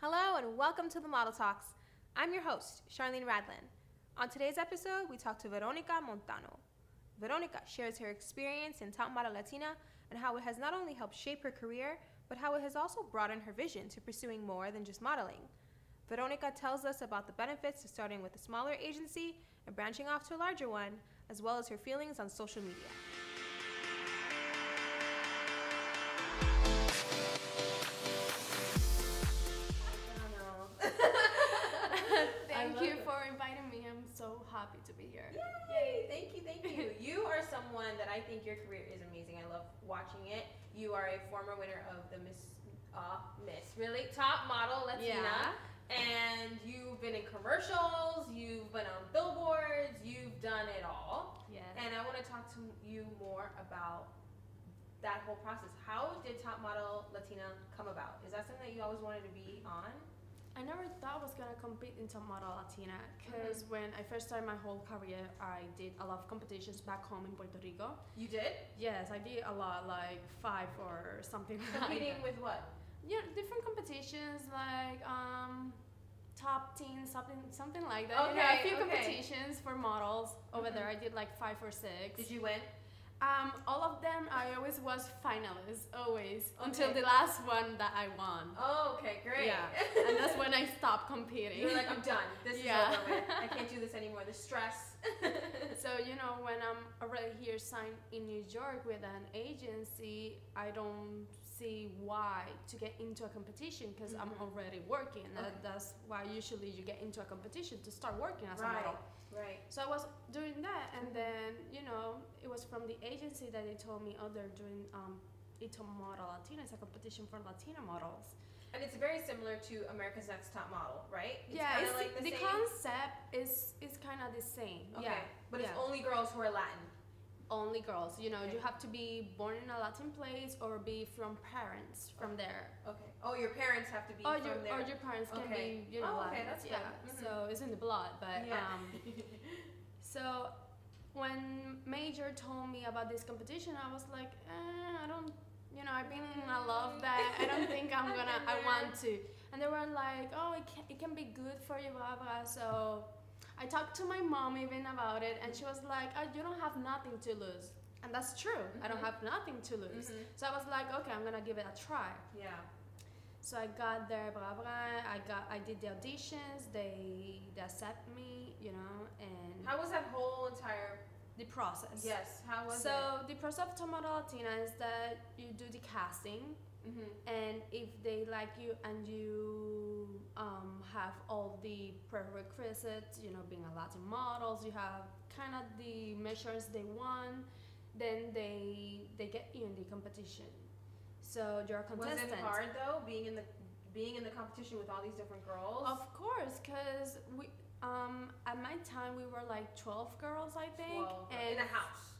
Hello and welcome to the Model Talks. I'm your host, Charlene Radlin. On today's episode, we talk to Veronica Montano. Veronica shares her experience in Top Model Latina and how it has not only helped shape her career, but how it has also broadened her vision to pursuing more than just modeling. Veronica tells us about the benefits of starting with a smaller agency and branching off to a larger one, as well as her feelings on social media. Think your career is amazing. I love watching it. You are a former winner of the Miss, uh, Miss, really top model Latina. Yeah. And you've been in commercials, you've been on billboards, you've done it all. Yes. And I want to talk to you more about that whole process. How did Top Model Latina come about? Is that something that you always wanted to be on? I never thought I was gonna compete in Top Model Latina because when I first started my whole career, I did a lot of competitions back home in Puerto Rico. You did? Yes, I did a lot, like five or something. Competing like with what? yeah, different competitions like um, top teen, something, something like that. you know, Okay, a few okay. competitions for models over Mhm. there. I did like five or six. Did you win? Um, all of them, I always was finalist, always until the last one that I won. Oh, okay, great. Yeah, and that's when I stopped competing. You're like, I'm done. This Yeah. is over with. I can't do this anymore. The stress. so you know, when I'm already here signed in New York with an agency, I don't see why to get into a competition because I'm Mhm. already working. That, Okay. that's why usually you get into a competition to start working as a model. Right. So I was doing that, and then you know, it was from the agency that they told me, oh, they're doing um, Top Model Latina. It's a competition for Latina models. And it's very similar to America's Next Top Model, right? It's yeah, it's like the, the, concept is is kind of the same. Okay. Yeah, But it's only girls who are Latin. Only girls. You know, you have to be born in a Latin place or be from parents from there. Okay. Oh, your parents have to be Or from your there. or your parents can Okay. be you know Oh, okay, Latins, that's yeah. good. Mhm. So it's in the blood, but yeah. um. So when Major told me about this competition, I was like, eh, I don't, you know, I've been in a love that I don't think I'm gonna, I want to. And they were like, oh, it can, it can be good for you, blah, blah. So I talked to my mom even about it, and she was like, oh, you don't have nothing to lose. And that's true. I don't have nothing to lose. Mhm. So I was like, okay, I'm gonna give it a try. Yeah. So I got there, blah blah. I got, I did the auditions. They, they accept me, you know, and How was that whole entire? the process. Yes. How was it? so the process of Top Model Latina is that you do the casting? Mm-hmm. and if they like you and you um, have all the prerequisites, you know, being a Latin models, you have kind of the measures they want, then they they get you in the competition. So you're a Was it hard though, being in the being in the competition with all these different girls? Of course, because we um at my time we were like twelve girls, I think, Well, and in a house.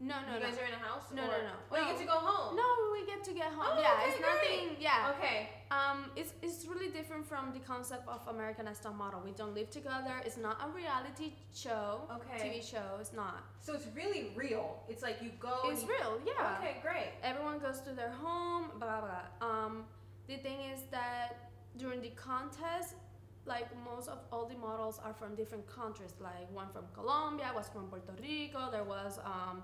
No, no, you no. guys are in a house. No, or? no, no. Oh, you get to go home. No, we get to get home. Oh, yeah, okay, it's nothing. Yeah. Okay. Um, it's it's really different from the concept of American Top Model. We don't live together. It's not a reality show. Okay. TV show. It's not. So it's really real. It's like you go. It's you- real. Yeah. Okay, great. Everyone goes to their home. Blah blah. Um, the thing is that during the contest. Like most of all the models are from different countries. Like one from Colombia, was from Puerto Rico. There was um,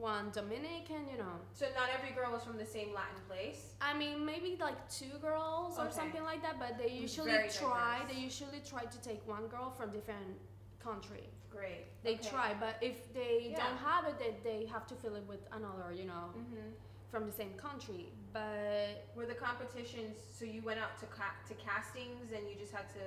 one Dominican. You know, So not every girl was from the same Latin place. I mean, maybe like two girls or something like that, but they usually Very try. diverse. They usually try to take one girl from different country. Great. They okay. try, but if they Yeah. don't have it, they, they have to fill it with another, you know, Mm-hmm. from the same country. But Were the competitions? So you went out to ca- to castings and you just had to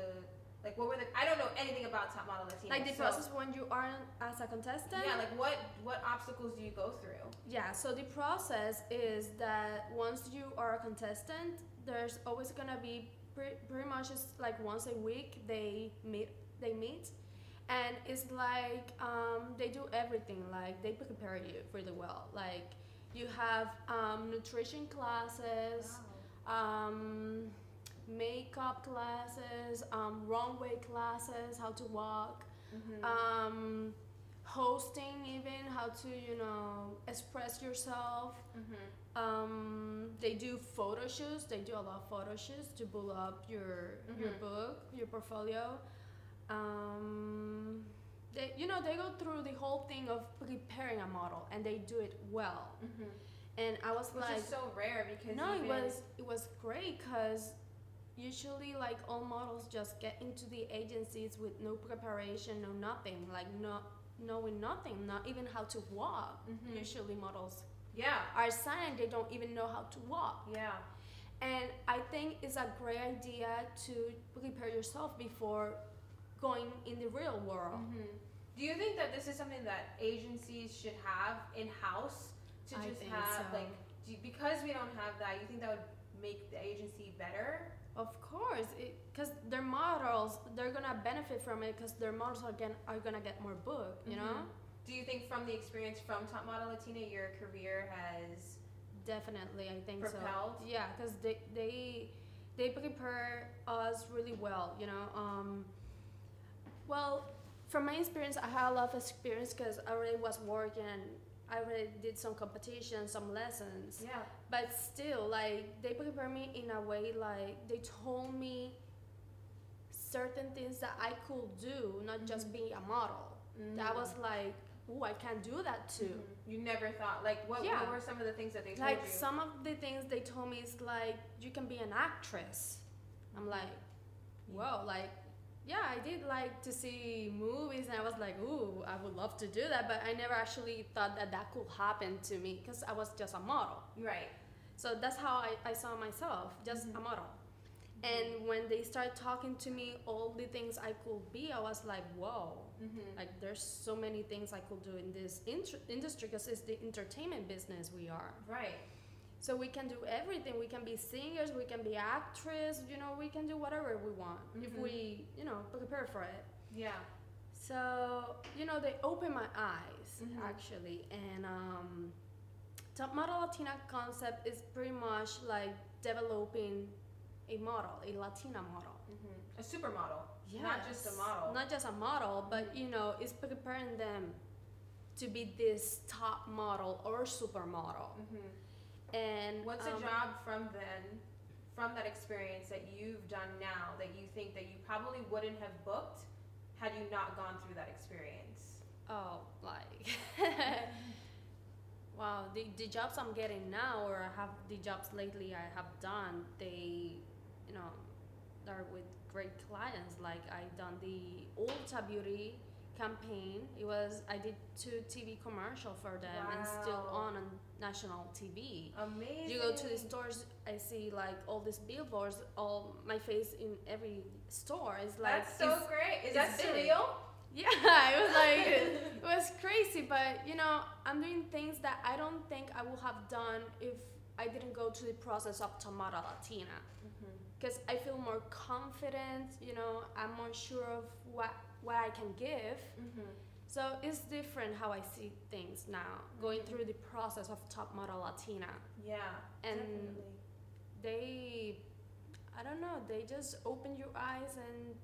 like what were the? I don't know anything about Top Model Latina. like the so, process when you are as a contestant. Yeah, like what what obstacles do you go through? Yeah, so the process is that once you are a contestant, there's always gonna be pre- pretty much just like once a week they meet they meet and it's like um, they do everything like they prepare you really well like you have um, nutrition classes um, makeup classes um, runway classes how to walk Mm-hmm. um, hosting even how to you know express yourself Mm-hmm. um, they do photo shoots they do a lot of photo shoots to build up your your Mhm. book your portfolio um, they you know they go through the whole thing of preparing a model and they do it well Mm-hmm. and i was Which like is so rare because no it was it was great because usually like all models just get into the agencies with no preparation no nothing like no knowing nothing not even how to walk Mhm. usually models yeah are signed they don't even know how to walk yeah and i think it's a great idea to prepare yourself before going in the real world hmm Do you think that this is something that agencies should have in house to just have so. like you, because we don't have that? You think that would make the agency better? Of course, because their models, they're gonna benefit from it because their models are gonna, are gonna get more booked, you know? Mhm. Do you think from the experience from Top Model Latina, your career has Definitely, I think propelled? so. Yeah, because they, they, they prepare us really well, you know? Um, well, from my experience, I had a lot of experience because I already was working I already did some competitions, some lessons. Yeah. but still like they prepare me in a way like they told me certain things that i could do not just Mhm. be a model that was like oh i can do that too Mhm. You never thought like what, Yeah. what were some of the things that they told like you? some of the things they told me is like you can be an actress i'm like whoa like yeah i did like to see movies and i was like ooh i would love to do that but i never actually thought that that could happen to me because i was just a model right. So that's how I, I saw myself, just a Mhm. model. And when they started talking to me, all the things I could be, I was like, whoa, Mm-hmm. like there's so many things I could do in this inter- industry because it's the entertainment business we are. right. So we can do everything. We can be singers, we can be actress, you know, we can do whatever we want if Mhm. we, you know, prepare for it. Yeah. So, you know, they opened my eyes Mhm. actually. And um, Top Model Latina concept is pretty much like developing a model, a Latina model. Mm-hmm. A supermodel. Not just a model. Not just a model, but you know, it's preparing them to be this top model or supermodel. Mm-hmm. And What's um, a job from then, from that experience that you've done now that you think that you probably wouldn't have booked had you not gone through that experience? Oh, like wow, the, the jobs I'm getting now or I have the jobs lately I have done, they you know, are with great clients. Like I done the Ulta Beauty campaign. It was I did two TV commercial for them and still on on national TV. Amazing. You go to the stores, I see like all these billboards, all my face in every store. It's like That's so it's- great. Is that big. surreal? yeah, it was like it was crazy, but you know, I'm doing things that I don't think I would have done if I didn't go to the process of Top Model Latina. Mm-hmm. Because I feel more confident, you know, I'm more sure of what what I can give. Mm-hmm. So it's different how I see things now, going Mhm. through the process of Top Model Latina. Yeah. And definitely. They, I don't know, they just open your eyes and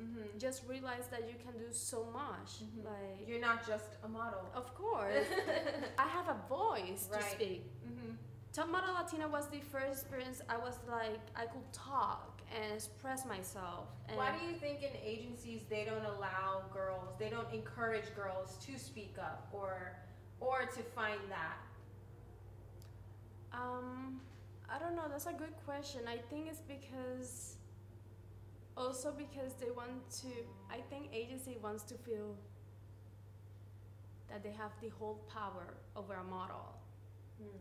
Mm-hmm. just realize that you can do so much. Mhm. Like, You're not just a model. Of course. I have a voice to speak. mm-hmm. Top Model Latina was the first experience I was like, I could talk and express myself. And Why do you think in agencies they don't allow girls, they don't encourage girls to speak up or or to find that? Um, I don't know. That's a good question. I think it's because, also because they want to. I think agency wants to feel that they have the whole power over a model.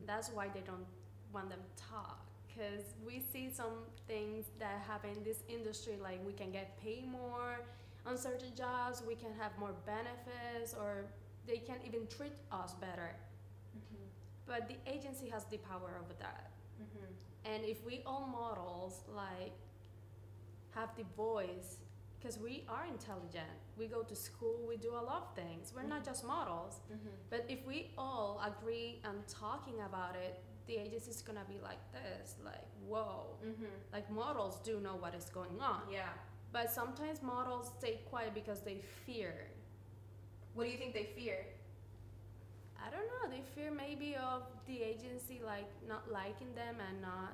That's why they don't want them to talk. Because we see some things that happen in this industry, like we can get paid more on certain jobs, we can have more benefits, or they can even treat us better. Mm-hmm. But the agency has the power over that. Mm-hmm. And if we all models like have the voice, because we are intelligent, we go to school, we do a lot of things. We're not Mhm. just models. Mm-hmm. But if we all agree on talking about it, the agency is gonna be like this, like whoa, Mm-hmm. like models do know what is going on. Yeah. But sometimes models stay quiet because they fear. What do you think they fear? I don't know. They fear maybe of the agency like not liking them and not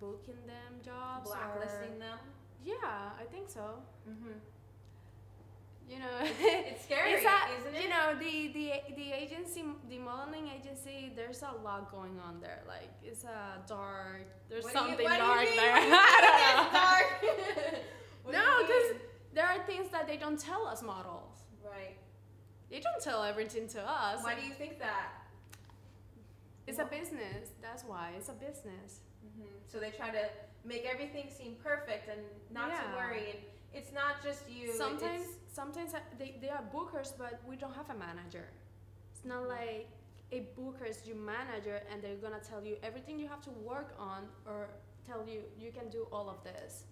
booking them jobs Blacklisting them? yeah, I think so. Mm-hmm. You know, It's scary, it's a- isn't it? You know, the the the agency, the modeling agency. There's a lot going on there. Like it's a dark. There's What something you dark there. What I don't know. dark? No, because? There are things that they don't tell us models. right. They don't tell everything to us. Why do you think that? It's a business. That's why it's a business. hmm So they try to make everything seem perfect and not to worry. And it's not just you. sometimes, it's- sometimes they, they are bookers, but we don't have a manager. It's not Mm-hmm. like a booker is your manager and they're gonna tell you everything you have to work on or tell you you can do all of this.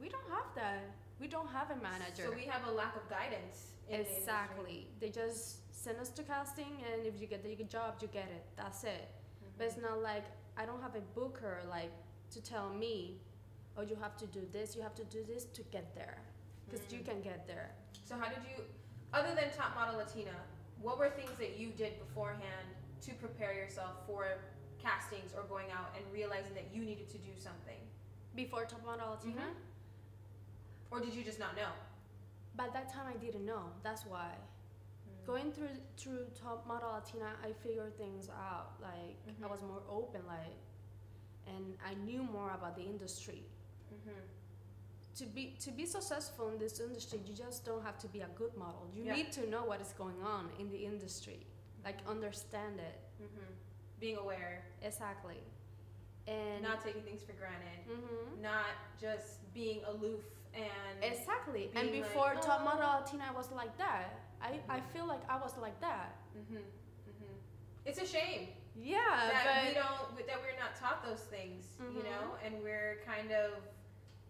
We don't have that. We don't have a manager. So we have a lack of guidance. In the exactly. They just send us to casting, and if you get the job, you get it. That's it. But it's not like I don't have a booker like to tell me, oh, you have to do this, you have to do this to get there, because you Mm. can get there. So how did you, other than Top Model Latina, what were things that you did beforehand to prepare yourself for castings or going out and realizing that you needed to do something? Before Top Model Latina, Mhm. Or did you just not know? by that time I didn't know. That's why. Going through through Top Model Latina, I figured things out. Like I Mhm. was more open, like, and I knew more about the industry. Mm-hmm. to be to be successful in this industry you just don't have to be a good model you Yeah. need to know what is going on in the industry like understand it Mm-hmm. Being aware, exactly and not taking things for granted, Mhm. not just being aloof and exactly and being like, before top "Oh." model latina i was like that I, I feel like i was like that Mm-hmm. Mm-hmm. It's a shame yeah that we don't that we're not taught those things, you Mhm. know, and we're kind of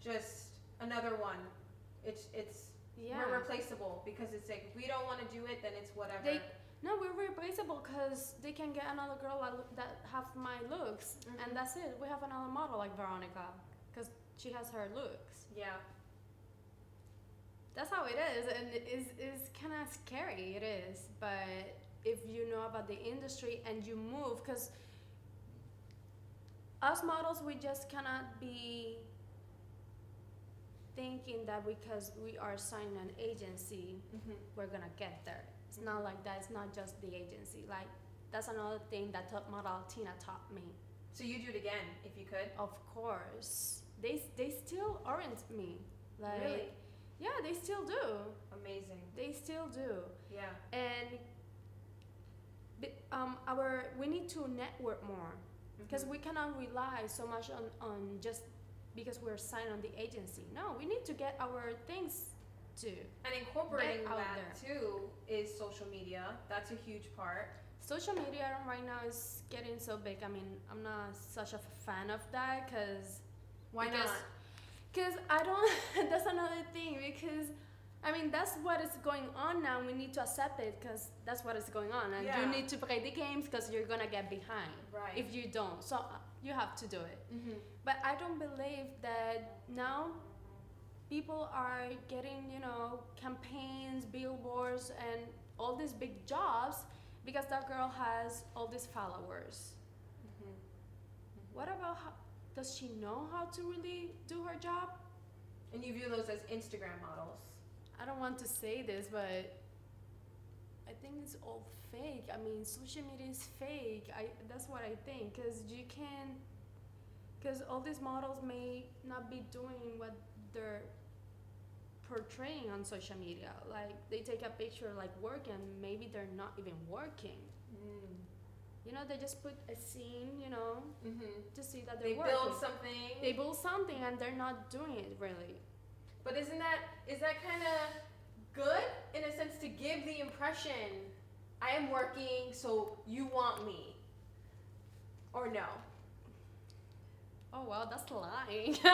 just another one. It's it's yeah we're replaceable because it's like if we don't want to do it, then it's whatever. They- no we're replaceable because they can get another girl that, have my looks Mhm. and that's it we have another model like veronica because she has her looks yeah. That's how it is, and it is is kind of scary. It is, but if you know about the industry and you move, because us models, we just cannot be thinking that because we are signing an agency, Mm-hmm. we're gonna get there. It's not like that. It's not just the agency. Like that's another thing that top model Latina taught me. So you do it again if you could. Of course, they they still aren't me. Like really yeah, they still do. amazing. They still do. Yeah. and um, our we need to network more because Mhm. we cannot rely so much on, on just because we're signed on the agency no we need to get our things too and incorporating that too is social media. That's a huge part. social media right now is getting so big i mean i'm not such a fan of that because Why Because- not? Because I don't. that's another thing. Because I mean, that's what is going on now. We need to accept it because that's what is going on, and Yeah. you need to play the games because you're gonna get behind Right. if you don't. So you have to do it. mm-hmm. But I don't believe that now people are getting, you know, campaigns, billboards, and all these big jobs because that girl has all these followers. Mm-hmm. What about how? Does she know how to really do her job? And you view those as Instagram models. I don't want to say this, but I think it's all fake. I mean, social media is fake. I that's what I think because you can, because all these models may not be doing what they're portraying on social media. Like they take a picture like work and maybe they're not even working. Mm. You know, they just put a scene, you know, Mm-hmm. to see that they're They working. build something. they build something and they're not doing it really. But isn't that is that kind of good in a sense to give the impression I am working, so you want me, or no? Oh well, that's lying.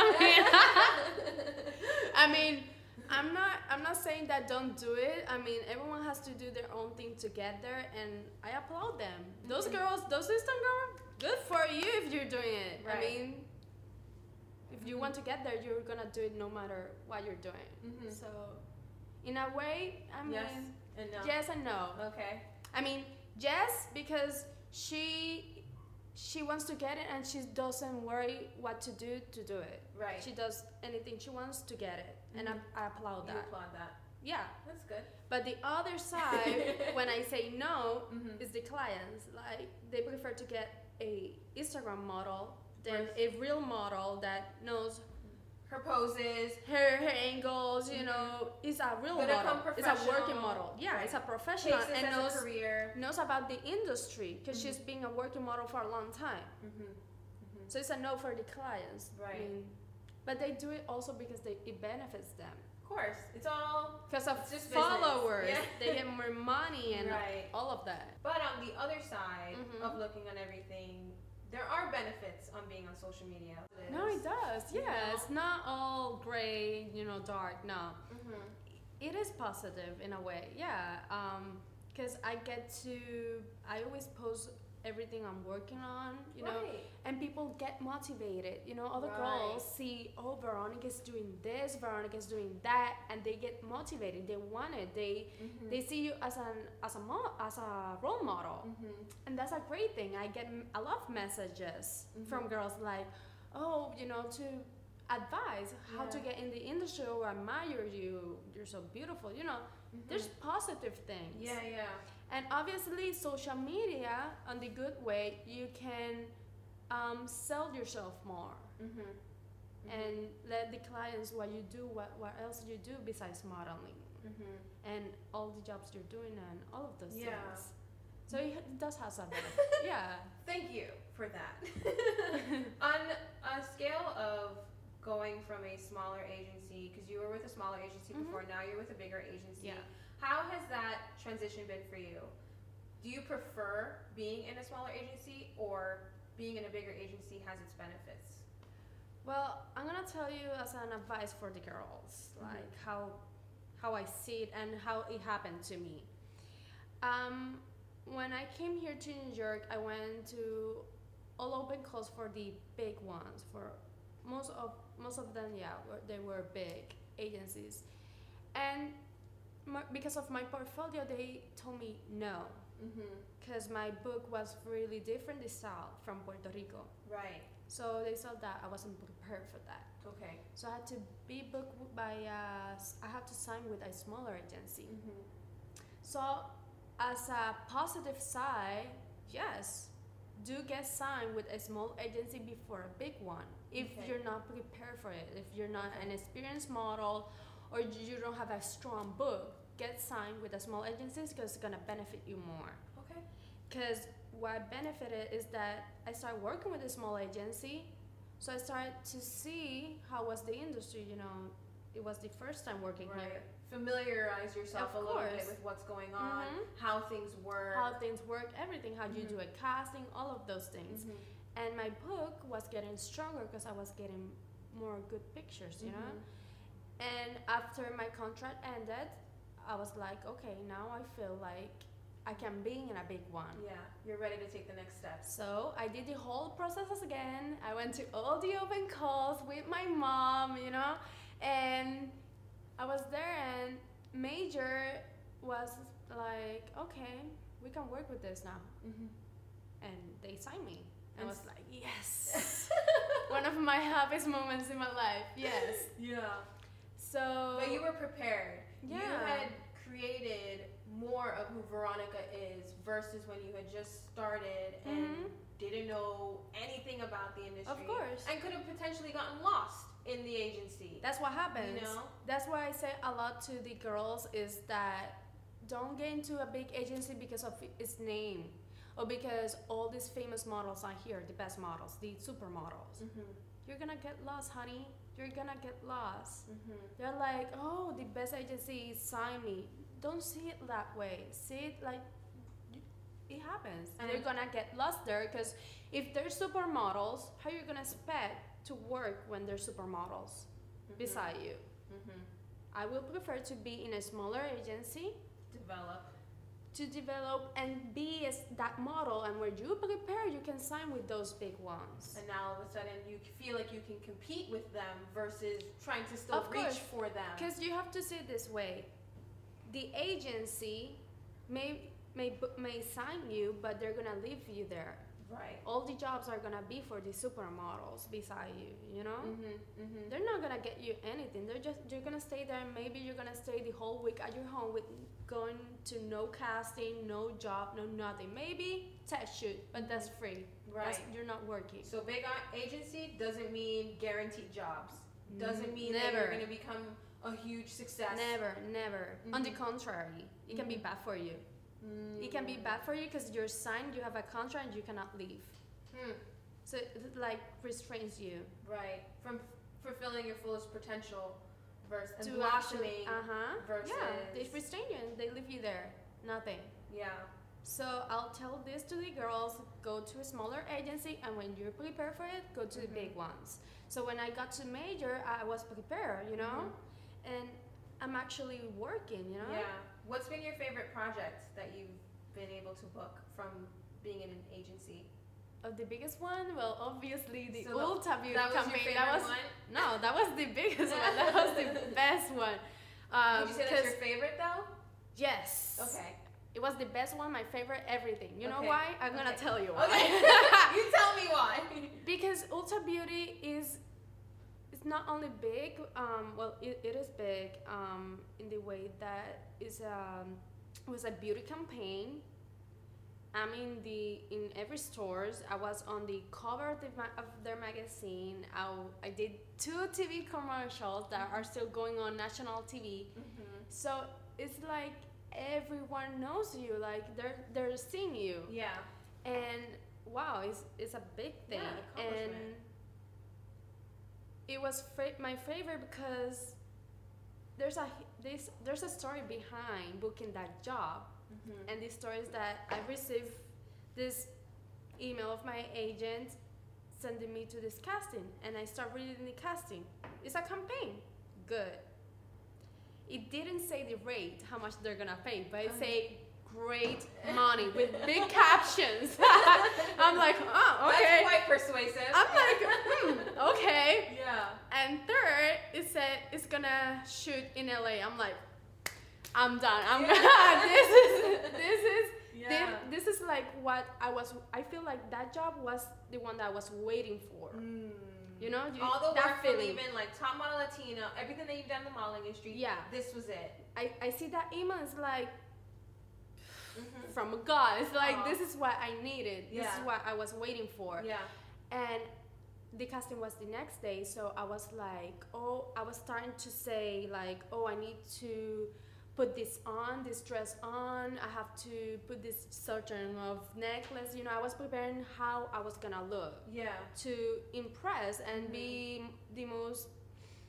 I mean, I'm not. I'm not saying that don't do it. I mean, everyone has to do their own thing together and I applaud them. Those Mhm. girls, those Eastern girls, good for you if you're doing it. I mean, if you Mhm. want to get there, you're gonna do it no matter what you're doing. mm-hmm. So, in a way, I mean, Yes. And no. Yes and no. Okay. I mean, yes, because she she wants to get it and she doesn't worry what to do to do it. Right. She does anything she wants to get it, and I, I applaud you that. applaud that. Yeah, That's good. but the other side, when I say no, Mm-hmm. is the clients. Like they prefer to get a Instagram model than a real model that knows Her poses. her her angles. You know, is a real model. It's a working model. Yeah, Right. it's a professional Takes and knows a career. knows about the industry because Mhm. she's been a working model for a long time. Mm-hmm. So it's a no for the clients. I Right. mean, but they do it also because they, it benefits them. Of course. It's all Because of just followers, Yeah. they get more money and right. all of that. But on the other side Mhm. of looking on everything, there are benefits on being on social media. No, it does. You Yeah, know? it's not all gray, you know, dark. No, Mm-hmm. it is positive in a way. Yeah, because I get to. I always post everything I'm working on. You know, right. and people get motivated. You know, other Right. girls see, oh, Veronica's doing this, Veronica's doing that, and they get motivated. They want it. They Mm-hmm. they see you as an as a mo- as a role model, mm-hmm. and that's a great thing. I get a lot of messages from Mhm. girls like, oh, you know, to advise how to get in the industry or admire you. You're so beautiful. You know, there's positive things. Mm-hmm. yeah, yeah. And obviously, social media, on the good way, you can um, sell yourself more Mm-hmm. and let the clients what you do, what, what else you do besides modeling, Mm-hmm. and all the jobs you're doing, and all of those Yeah. things. So it does have something yeah. Thank you for that. On a scale of going from a smaller agency, because you were with a smaller agency Mhm. before, now you're with a bigger agency. Yeah. How has that transition been for you? Do you prefer being in a smaller agency or being in a bigger agency has its benefits? Well, I'm gonna tell you as an advice for the girls, Mhm. like how how I see it and how it happened to me. Um, when I came here to New York, I went to all open calls for the big ones. For most of most of them, yeah, were, they were big agencies, and my, because of my portfolio, they told me no, Mm-hmm. because my book was really different, the style from Puerto Rico. Right. So they saw that I wasn't prepared for that. Okay. So I had to be booked by, uh, I had to sign with a smaller agency. Mm-hmm. So, as a positive side, yes, do get signed with a small agency before a big one. If Okay. you're not prepared for it, if you're not an experienced model, or you don't have a strong book, get signed with a small agency because it's gonna benefit you more. Okay. Because what benefited is that I started working with a small agency, so I started to see how was the industry. You know, it was the first time working Right. here, Familiarize yourself Of a little bit with what's going on, Mhm. how things work. how things work, everything, how you Mhm. do a casting, all of those things. Mhm. And my book was getting stronger because I was getting more good pictures, you know. Mhm. And after my contract ended, I was like, okay, now I feel like I can be in a big one. Yeah, you're ready to take the next step. So I did the whole process again. I went to all the open calls with my mom, you know, and I was there. And Major was like, "Okay, we can work with this now," Mm-hmm. and they signed me. I was like, "Yes!" One of my happiest moments in my life. Yes. Yeah. So. But you were prepared. You had created more of who Veronica is versus when you had just started and Mhm. didn't know anything about the industry. Of course. And could have potentially gotten lost in the agency. That's what happens. You know? That's why I say a lot to the girls is that don't get into a big agency because of its name or because all these famous models are here, the best models, the supermodels. Mm-hmm. You're gonna get lost, honey. You're gonna get lost. Mm-hmm. They're like, oh, the best agency sign me. Don't see it that way. See it like it happens. And you're gonna get lost there because if they're supermodels, how are you gonna expect to work when they're supermodels beside you? Mm-hmm. I will prefer to be in a smaller agency Develop. To develop and be as that model and where you prepare you can sign with those big ones. And now all of a sudden you feel like you can compete with them versus trying to still Of reach course. for them. Because you have to see it this way. the agency may may may sign you, but they're gonna leave you there. Right. All the jobs are gonna be for the supermodels beside you. You know. Mhm. Mhm. They're not gonna get you anything. They're just you're gonna stay there. and Maybe you're gonna stay the whole week at your home with going to no casting, no job, no nothing. Maybe test shoot, but that's free. That's, Right. you're not working. So big agency doesn't mean guaranteed jobs. Doesn't mean that you're gonna become a huge success. never, never. On the Mhm. contrary, it can be Mhm. bad for you. It can be Mm. bad for you because you're signed. You have a contract. and You cannot leave. Hmm. So it like restrains you Right. From f- fulfilling your fullest potential versus to blossoming. Uh huh. versus- Yeah, they restrain you and they leave you there. Nothing. yeah. So I'll tell this to the girls: go to a smaller agency, and when you're prepared for it, go to the big Mhm. ones. So when I got to major, I was prepared, you know, Mhm. and I'm actually working, you know. Yeah. What's been your favorite project that you've been able to book from being in an agency? Uh, the biggest one, well, obviously the So Ulta Beauty that campaign. that was one. no, that was the biggest one. That was the best one. Um, Would you say that's your favorite though? yes. Okay. It was the best one, my favorite, everything. You know why? I'm gonna tell you why. Okay. you tell me why. because Ulta Beauty is not only big. Um, well, it, it is big um, in the way that is um, it was a beauty campaign. I'm in the in every stores. I was on the cover of, the, ma- of their magazine. I, I did two TV commercials that are still going on national TV. Mm-hmm. So it's like everyone knows you. Like they're they're seeing you Yeah. and wow it's, it's a big thing Yeah, and. It was fa- my favorite because there's a this there's a story behind booking that job Mm-hmm. and the story is that i received this email of my agent sending me to this casting and i start reading the casting it's a campaign good it didn't say the rate how much they're gonna pay but it Uh-huh. say great money with big captions i'm like oh okay That's quite persuasive. i'm like hmm, okay yeah. and third it said it's gonna shoot in la i'm like i'm done i'm Yeah. Gonna, this is this is Yeah. thi- this is like what i was i feel like that job was the one that i was waiting for Mm. you know you, All the work feeling even like top model Latina, everything that you've done in the modeling industry. Yeah. This was it. I, I see that email it's like Mm-hmm. from god it's like Aw. this is what i needed this Yeah. is what i was waiting for Yeah. and the casting was the next day so i was like oh i was starting to say like oh i need to put this on this dress on i have to put this certain of necklace you know i was preparing how i was gonna look Yeah. to impress and be the most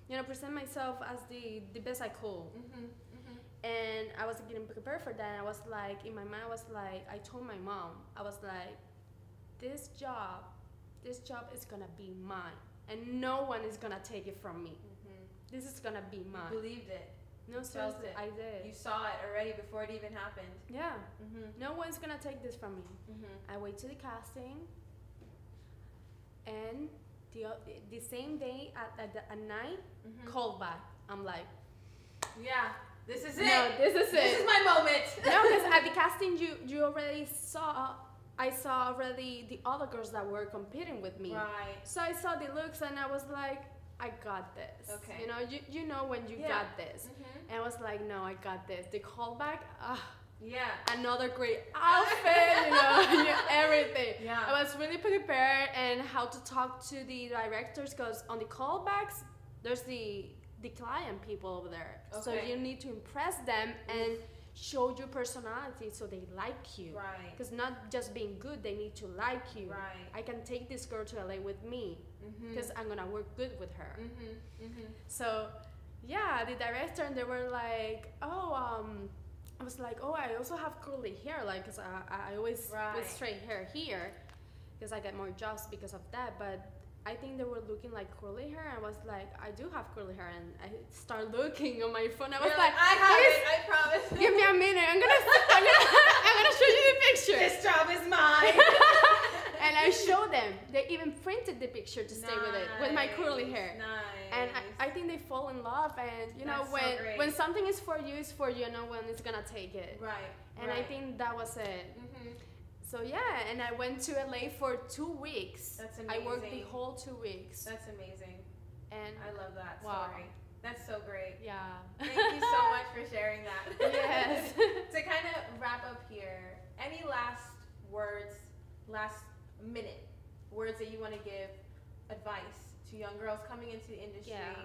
you know present myself as the the best i could Mm-hmm. Mm-hmm. and I was getting prepared for that. And I was like, in my mind, I was like, I told my mom, I was like, this job, this job is gonna be mine, and no one is gonna take it from me. Mm-hmm. This is gonna be You mine. believed it. No, seriously, it. I did. You saw it already before it even happened. yeah, Mm-hmm. no one's gonna take this from me. Mm-hmm. I wait to the casting, and the the same day at at, the, at night, Mm-hmm. call back. I'm like, Yeah. This is it. no, this is it. this it. is my moment. no, because at the casting, you you already saw. I saw already the other girls that were competing with me. Right. So I saw the looks and I was like, I got this. Okay. You know, you, you know when you Yeah. got this. Mm-hmm. And I was like, no, I got this. The callback, ah, Yeah. another great outfit, you know, everything. Yeah. I was really prepared and how to talk to the directors because on the callbacks, there's the the client people over there. Okay. So you need to impress them and show your personality so they like you. Right. Because not just being good, they need to like you. Right. I can take this girl to LA with me Mm-hmm. because I'm gonna work good with her. Mm-hmm. Mm-hmm. So, yeah, the director and they were like, oh, um, I was like, oh, I also have curly hair, like, cause I, I always Right. with straight hair here, because I get more jobs because of that. But I think they were looking like curly hair. I was like, I do have curly hair, and I start looking on my phone. I was You're like, I have "Please it. I promise. give me a minute. I'm gonna, I'm gonna, I'm gonna show you the picture. this job is mine. and I showed them. They even printed the picture to stay with it with my curly hair. Nice. And I, I think they fall in love, and you know That's so when great. when something is for you, it's for you. No one is gonna take it. right. And I think that was it. hmm So yeah, and I went to LA for two weeks. That's amazing. I worked the whole two weeks, That's amazing. and I love that Wow. story. That's so great. yeah. Thank you so much for sharing that. Yes. to kind of wrap up here, any last words, last minute words that you want to give advice to young girls coming into the industry? Yeah.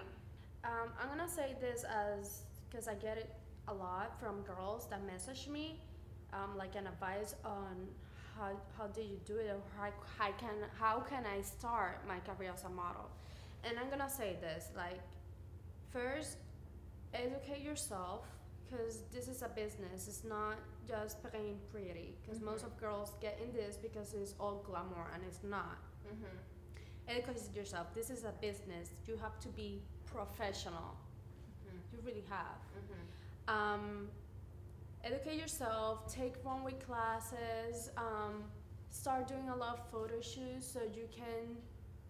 Um, I'm gonna say this as because I get it a lot from girls that message me, um, like an advice on how how did you do it or how, how can how can I start my career as a model, and I'm gonna say this like, first, educate yourself because this is a business. It's not just plain pretty because most Mhm. of girls get in this because it's all glamour and it's not Mm-hmm. educate yourself. This is a business. You have to be professional. Mhm. You really have. Mm-hmm. Um, educate yourself. Take one week classes. Um, start doing a lot of photo shoots so you can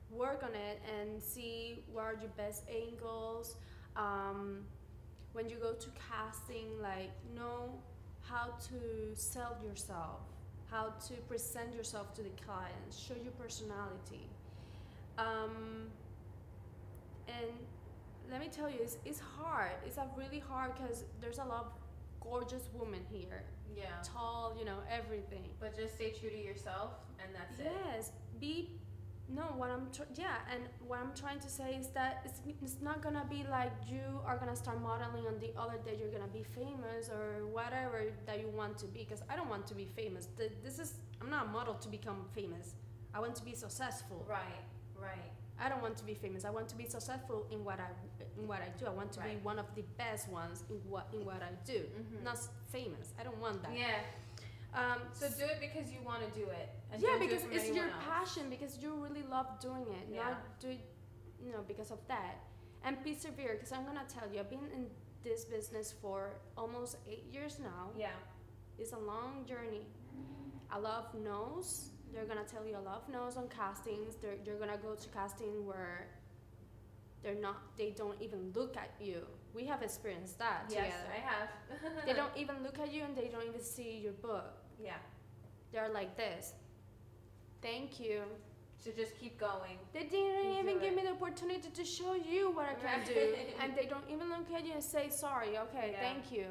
work on it and see where are your best angles. Um, when you go to casting, like know how to sell yourself, how to present yourself to the clients, show your personality. Um, and let me tell you, it's, it's hard. It's a really hard because there's a lot of gorgeous woman here, Yeah. tall, you know, everything. But just stay true to yourself, and that's it. Yes, be no. What I'm tr- yeah, and what I'm trying to say is that it's it's not gonna be like you are gonna start modeling on the other day you're gonna be famous or whatever that you want to be. Because I don't want to be famous. Th- This is I'm not a model to become famous. I want to be successful. Right. Right. I don't want to be famous. I want to be successful in what I in what I do. I want to Right. be one of the best ones in what in what I do. Mhm. Not famous. I don't want that. Yeah. Um, So do it because you want to do it. Yeah, don't it because it's your else. passion. Because you really love doing it. Yeah. Not do it, you know, because of that. And persevere. Because I'm gonna tell you, I've been in this business for almost eight years now. Yeah. It's a long journey. A lot of no's. They're gonna tell you a lot of no's on castings. They're, you're gonna go to casting where they're not. They don't even look at you. We have experienced that Yes, together. I have. they don't even look at you and they don't even see your book. Yeah. They're like this. Thank you. So just keep going. They didn't You even give it. me the opportunity to show you what I can do, and they don't even look at you and say sorry. Okay, Yeah. thank you.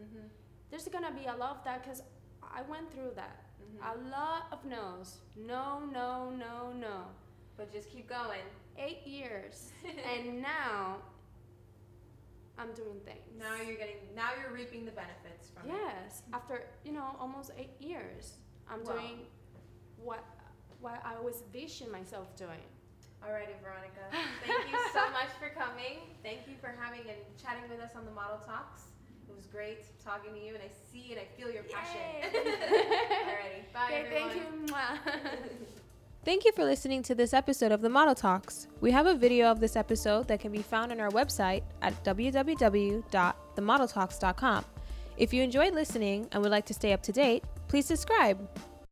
Mm-hmm. There's gonna be a lot of that because I went through that. Mm-hmm. A lot of no's. No, no, no, no. But just keep going. Eight years, and now I'm doing things. Now you're getting. Now you're reaping the benefits from it. Yes, after you know almost eight years, I'm Wow. doing what what I always vision myself doing. Alrighty, Veronica. Thank you so much for coming. Thank you for having and chatting with us on the Model Talks. It was great talking to you, and I see and I feel your passion. Alrighty, bye Okay, everyone. thank you. Thank you for listening to this episode of the Model Talks. We have a video of this episode that can be found on our website at www.themodeltalks.com. If you enjoyed listening and would like to stay up to date, please subscribe.